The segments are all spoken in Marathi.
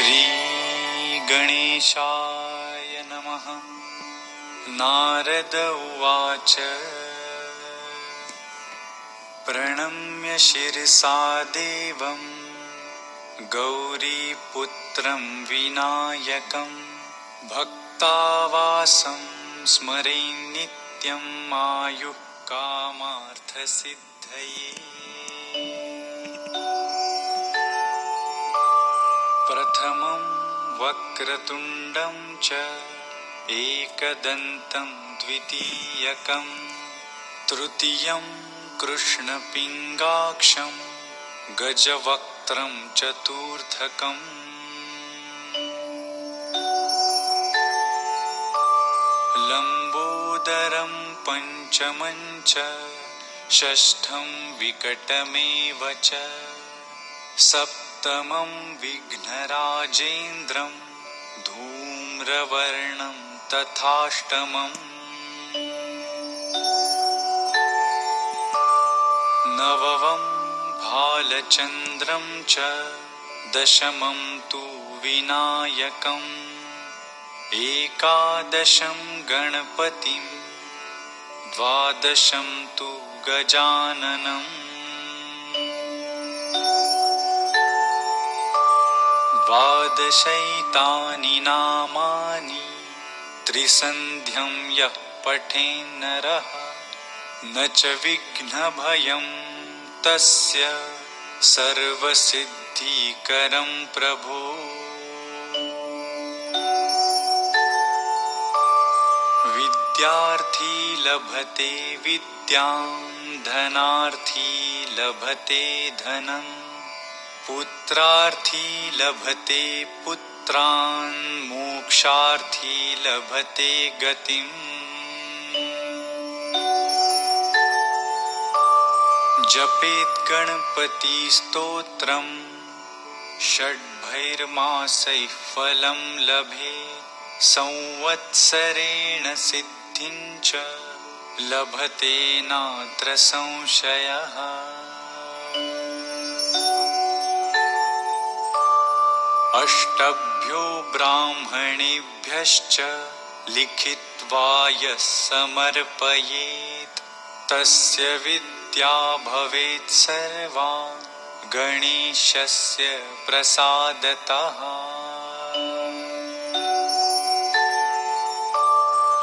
श्री गणेशाय नमः। नारद उवाच। प्रणम्य शिरसा देवं। गौरीपुत्रं विनायकं। भक्तावासं स्मरे नित्यम् आयुः कामार्थसिद्धये। प्रथमं वक्रतुण्डं च एकदन्तं द्वितीयकं तृतीयं कृष्णपिङ्गाक्षं गजवक्त्रं चतुर्थकम्। लम्बोदरं पञ्चमञ्च षष्ठं विकटमेव च सप्त उत्तमं विघ्नराजेन्द्रं धूम्रवर्णं तथाष्टमम्। नववं भालचन्द्रं च दशमं तु विनायकम्। एकादशं गणपतिं द्वादशं तु गजाननम्। द्वादशैतानि नामानि त्रिसन्ध्यं यः पठेन्नरः न च विघ्नभयं तस्य सर्वसिद्धिकरं प्रभो। विद्यार्थी लभते विद्यां धनार्थी लभते धनम् पुत्रार्थी लभते पुत्रान् मोक्षार्थी लभते गतिम्। जपेत् गणपतिस्तोत्रम् षड्भैर्मासैः फलं लभे संवत्सरेण सिद्धिं च लभते नात्र संशयः। अष्टभ्यो ब्राह्मणेभ्यश्च लिखित्वा यः समर्पयेत्। तस्य विद्या भवेत् सर्वा गणेशस्य प्रसादतः।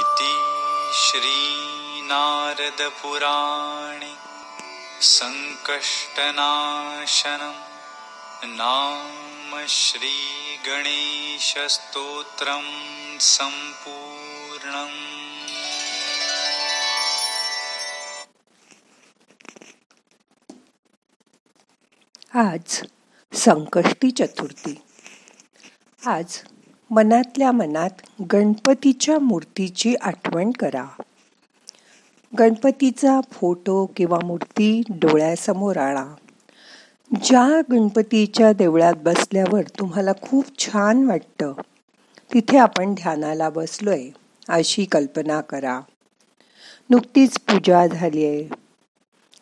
इति श्रीनारदपुराणे सङ्कष्टनाशनम् नाम श्रीगणेशस्तोत्रं सम्पूर्णम् आज संकष्टी चतुर्थी. आज मनातल्या मनात गणपतीच्या मूर्तीची आठवण करा. गणपतीचा फोटो किंवा मूर्ती डोळ्यासमोर आणा. ज्या गणपतीच्या देवळात बसल्यावर तुम्हाला खूप छान वाटतं तिथे आपण ध्यानाला बसलोय अशी कल्पना करा. नुकतीच पूजा झाली आहे.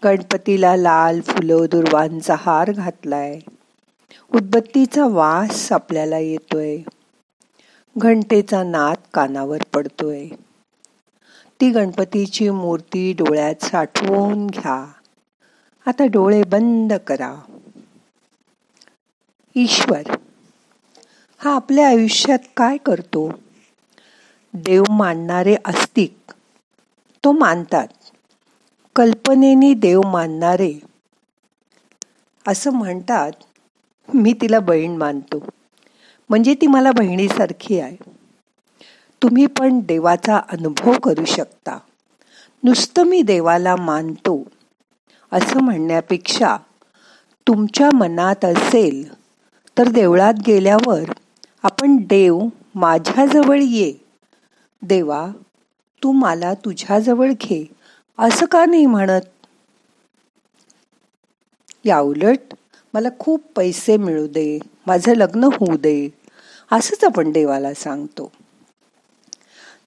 गणपतीला लाल फुलं दुर्वांचा हार घातलाय. उदबत्तीचा वास आपल्याला येतोय. घंटेचा नाद कानावर पडतोय. ती गणपतीची मूर्ती डोळ्यात साठवून घ्या. आता डोळे बंद करा. ईश्वर हा आपल्या आयुष्यात काय करतो? देव मानणारे अस्तिक तो मानतात. कल्पनेनी देव मानणारे. असं म्हणतात मी तिला बहीण मानतो. म्हणजे ती मला बहिणीसारखी आहे. तुम्ही पण देवाचा अनुभव करू शकता. नुसतं मी देवाला मानतो असं म्हणण्यापेक्षा तुमच्या मनात असेल तर देवळात गेल्यावर आपण देव माझ्याजवळ ये. देवा तू मला तुझ्याजवळ घे असं का नाही म्हणत? या उलट मला खूप पैसे मिळू दे माझं लग्न होऊ दे असंच आपण देवाला सांगतो.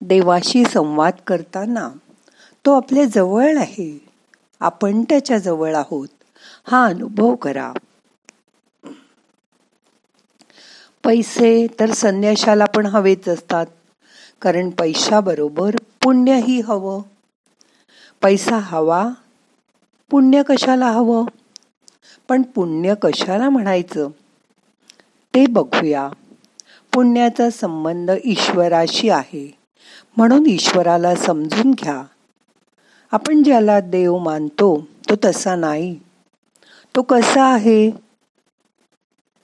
देवाशी संवाद करताना तो आपल्या जवळ आहे. आपण त्याच्याजवळ आहोत. हा अनुभव करा. पैसे तर संन्याशाला पण हवेच असतात. कारण पैशाबरोबर पुण्यही हवं. पैसा हवा पुण्य कशाला हवं? पण पुण्य कशाला म्हणायचं? ते बघूया. पुण्याचा संबंध ईश्वराशी आहे. म्हणून ईश्वराला समजून घ्या. आपण ज्याला देव मानतो तो तसा नाही. तो कसा आहे?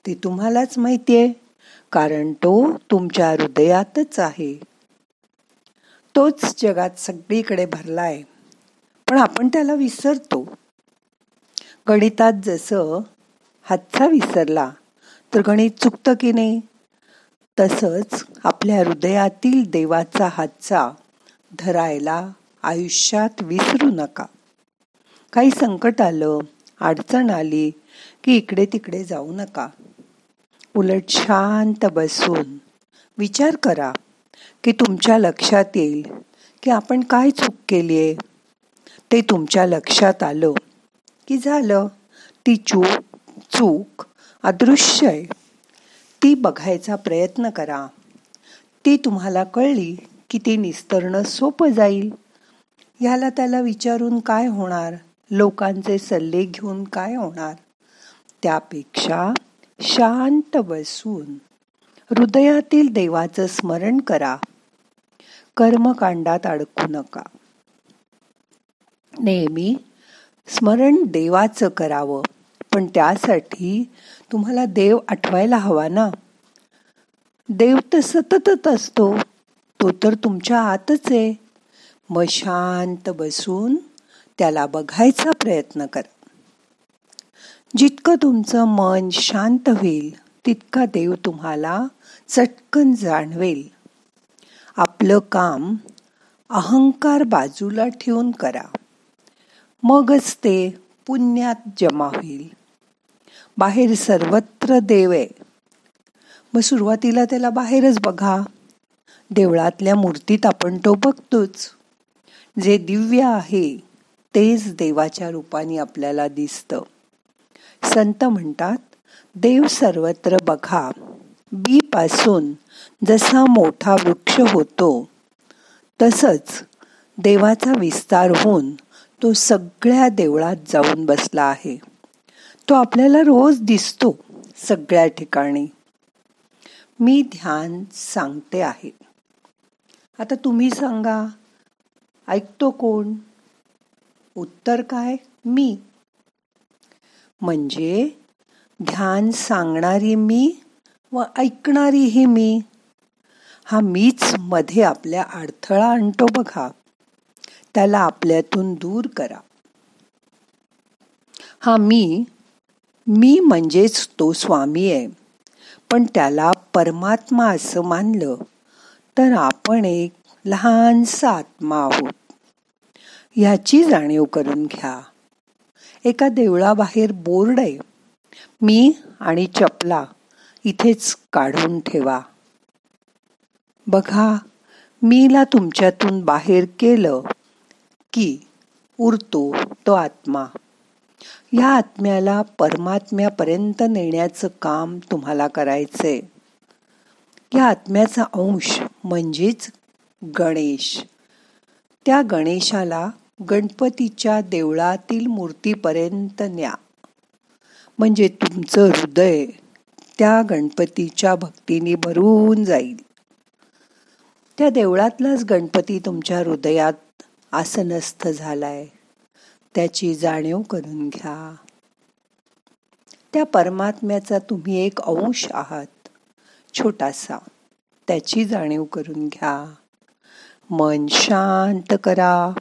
ते तुम्हालाच माहिती आहे कारण तो तुमच्या हृदयातच आहे. तोच जगात सगळीकडे भरलाय. पण आपण त्याला विसरतो. गणितात जसं हातचा विसरला तर गणित चुकतं की नाही? तसंच आपल्या हृदयातील देवाचा हातचा धरायला आयुष्यात विसरू नका. काही संकट आलं अडचण आली की इकडे तिकडे जाऊ नका. उलट शांत बसून विचार करा की तुमच्या लक्षात येईल की आपण काय चूक केली आहे ते तुमच्या लक्षात आलं की झालं. ती चूक चूक अदृश्य आहे. ती बघायचा प्रयत्न करा. ती तुम्हाला कळली की ती निस्तरणं सोपं जाईल. ह्याला त्याला विचारून काय होणार? लोकांचे सल्ले घेऊन काय होणार? त्यापेक्षा शांत बसून हृदयातील देवाचं स्मरण करा. कर्मकांडात अडकू नका. नेहमी स्मरण देवाचं करावं पण त्यासाठी तुम्हाला देव आठवायला हवा ना? देव तर सततच असतो तो तर तुमच्या आतच आहे. मग शांत बसून त्याला बघायचा प्रयत्न करा. जितकं तुमचं मन शांत होईल तितका देव तुम्हाला चटकन जाणवेल. आपलं काम अहंकार बाजूला ठेवून करा. मगच ते पुण्यात जमा होईल. बाहेर सर्वत्र देव आहे. मग सुरुवातीला त्याला बाहेरच बघा. देवळातल्या मूर्तीत आपण तो बघतोच. जे दिव्य आहे तेच देवाच्या रूपाने आपल्याला दिसतं. संत म्हणतात देव सर्वत्र बघा बी पासून जसा मोठा वृक्ष होतो तसंच देवाचा विस्तार होऊन तो सगळ्या देवळात जाऊन बसला आहे. तो आपल्याला रोज दिसतो सगळ्या ठिकाणी. मी ध्यान सांगते आहे. आता तुम्ही सांगा ऐकतो कोण? उत्तर काय? मी. म्हणजे ध्यान सांगणारी मी व ऐकणारीही मी. हा मीच मध्ये आपल्या अडथळा आणतो बघा. त्याला आपल्यातून दूर करा. हा मी मी म्हणजेच तो स्वामी आहे. पण त्याला परमात्मा असं मानलं तर आपण एक लहानसा आत्मा आहोत. ह्याची जाणीव करून घ्या. एका देवळाबाहेर बोर्ड आहे. मी आणि चपला इथेच काढून ठेवा. बघा मीला तुमच्यातून बाहेर केलं की उरतो तो आत्मा. या आत्म्याला परमात्म्यापर्यंत नेण्याचं काम तुम्हाला करायचंय. या आत्म्याचा अंश म्हणजेच गणेश. त्या गणेशाला गणपतीच्या देवळातील मूर्तीपर्यंत न्या. म्हणजे तुमचं हृदय त्या गणपतीच्या भक्तीने भरून जाईल. त्या देवळातलाच गणपती तुमच्या हृदयात आसनस्थ झालाय. त्याची जाणीव करून घ्या. त्या परमात्म्याचा तुम्ही एक अंश आहात. छोटासा. त्याची जाणीव करून घ्या. मन शांत करा.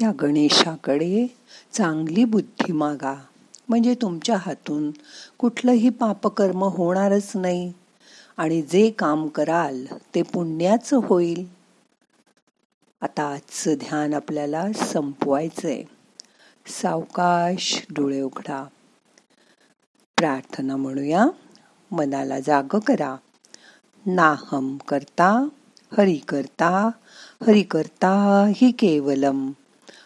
त्या गणेशाकडे चांगली बुद्धी मागा. म्हणजे तुमच्या हातून कुठलंही पापकर्म होणारच नाही. आणि जे काम कराल ते पुण्याचं होईल. आता आजचं ध्यान आपल्याला संपवायचंय. सावकाश डोळे उघडा. प्रार्थना म्हणूया. मनाला जाग करा. नाहम करता हरि करता हरि करता ही केवलम.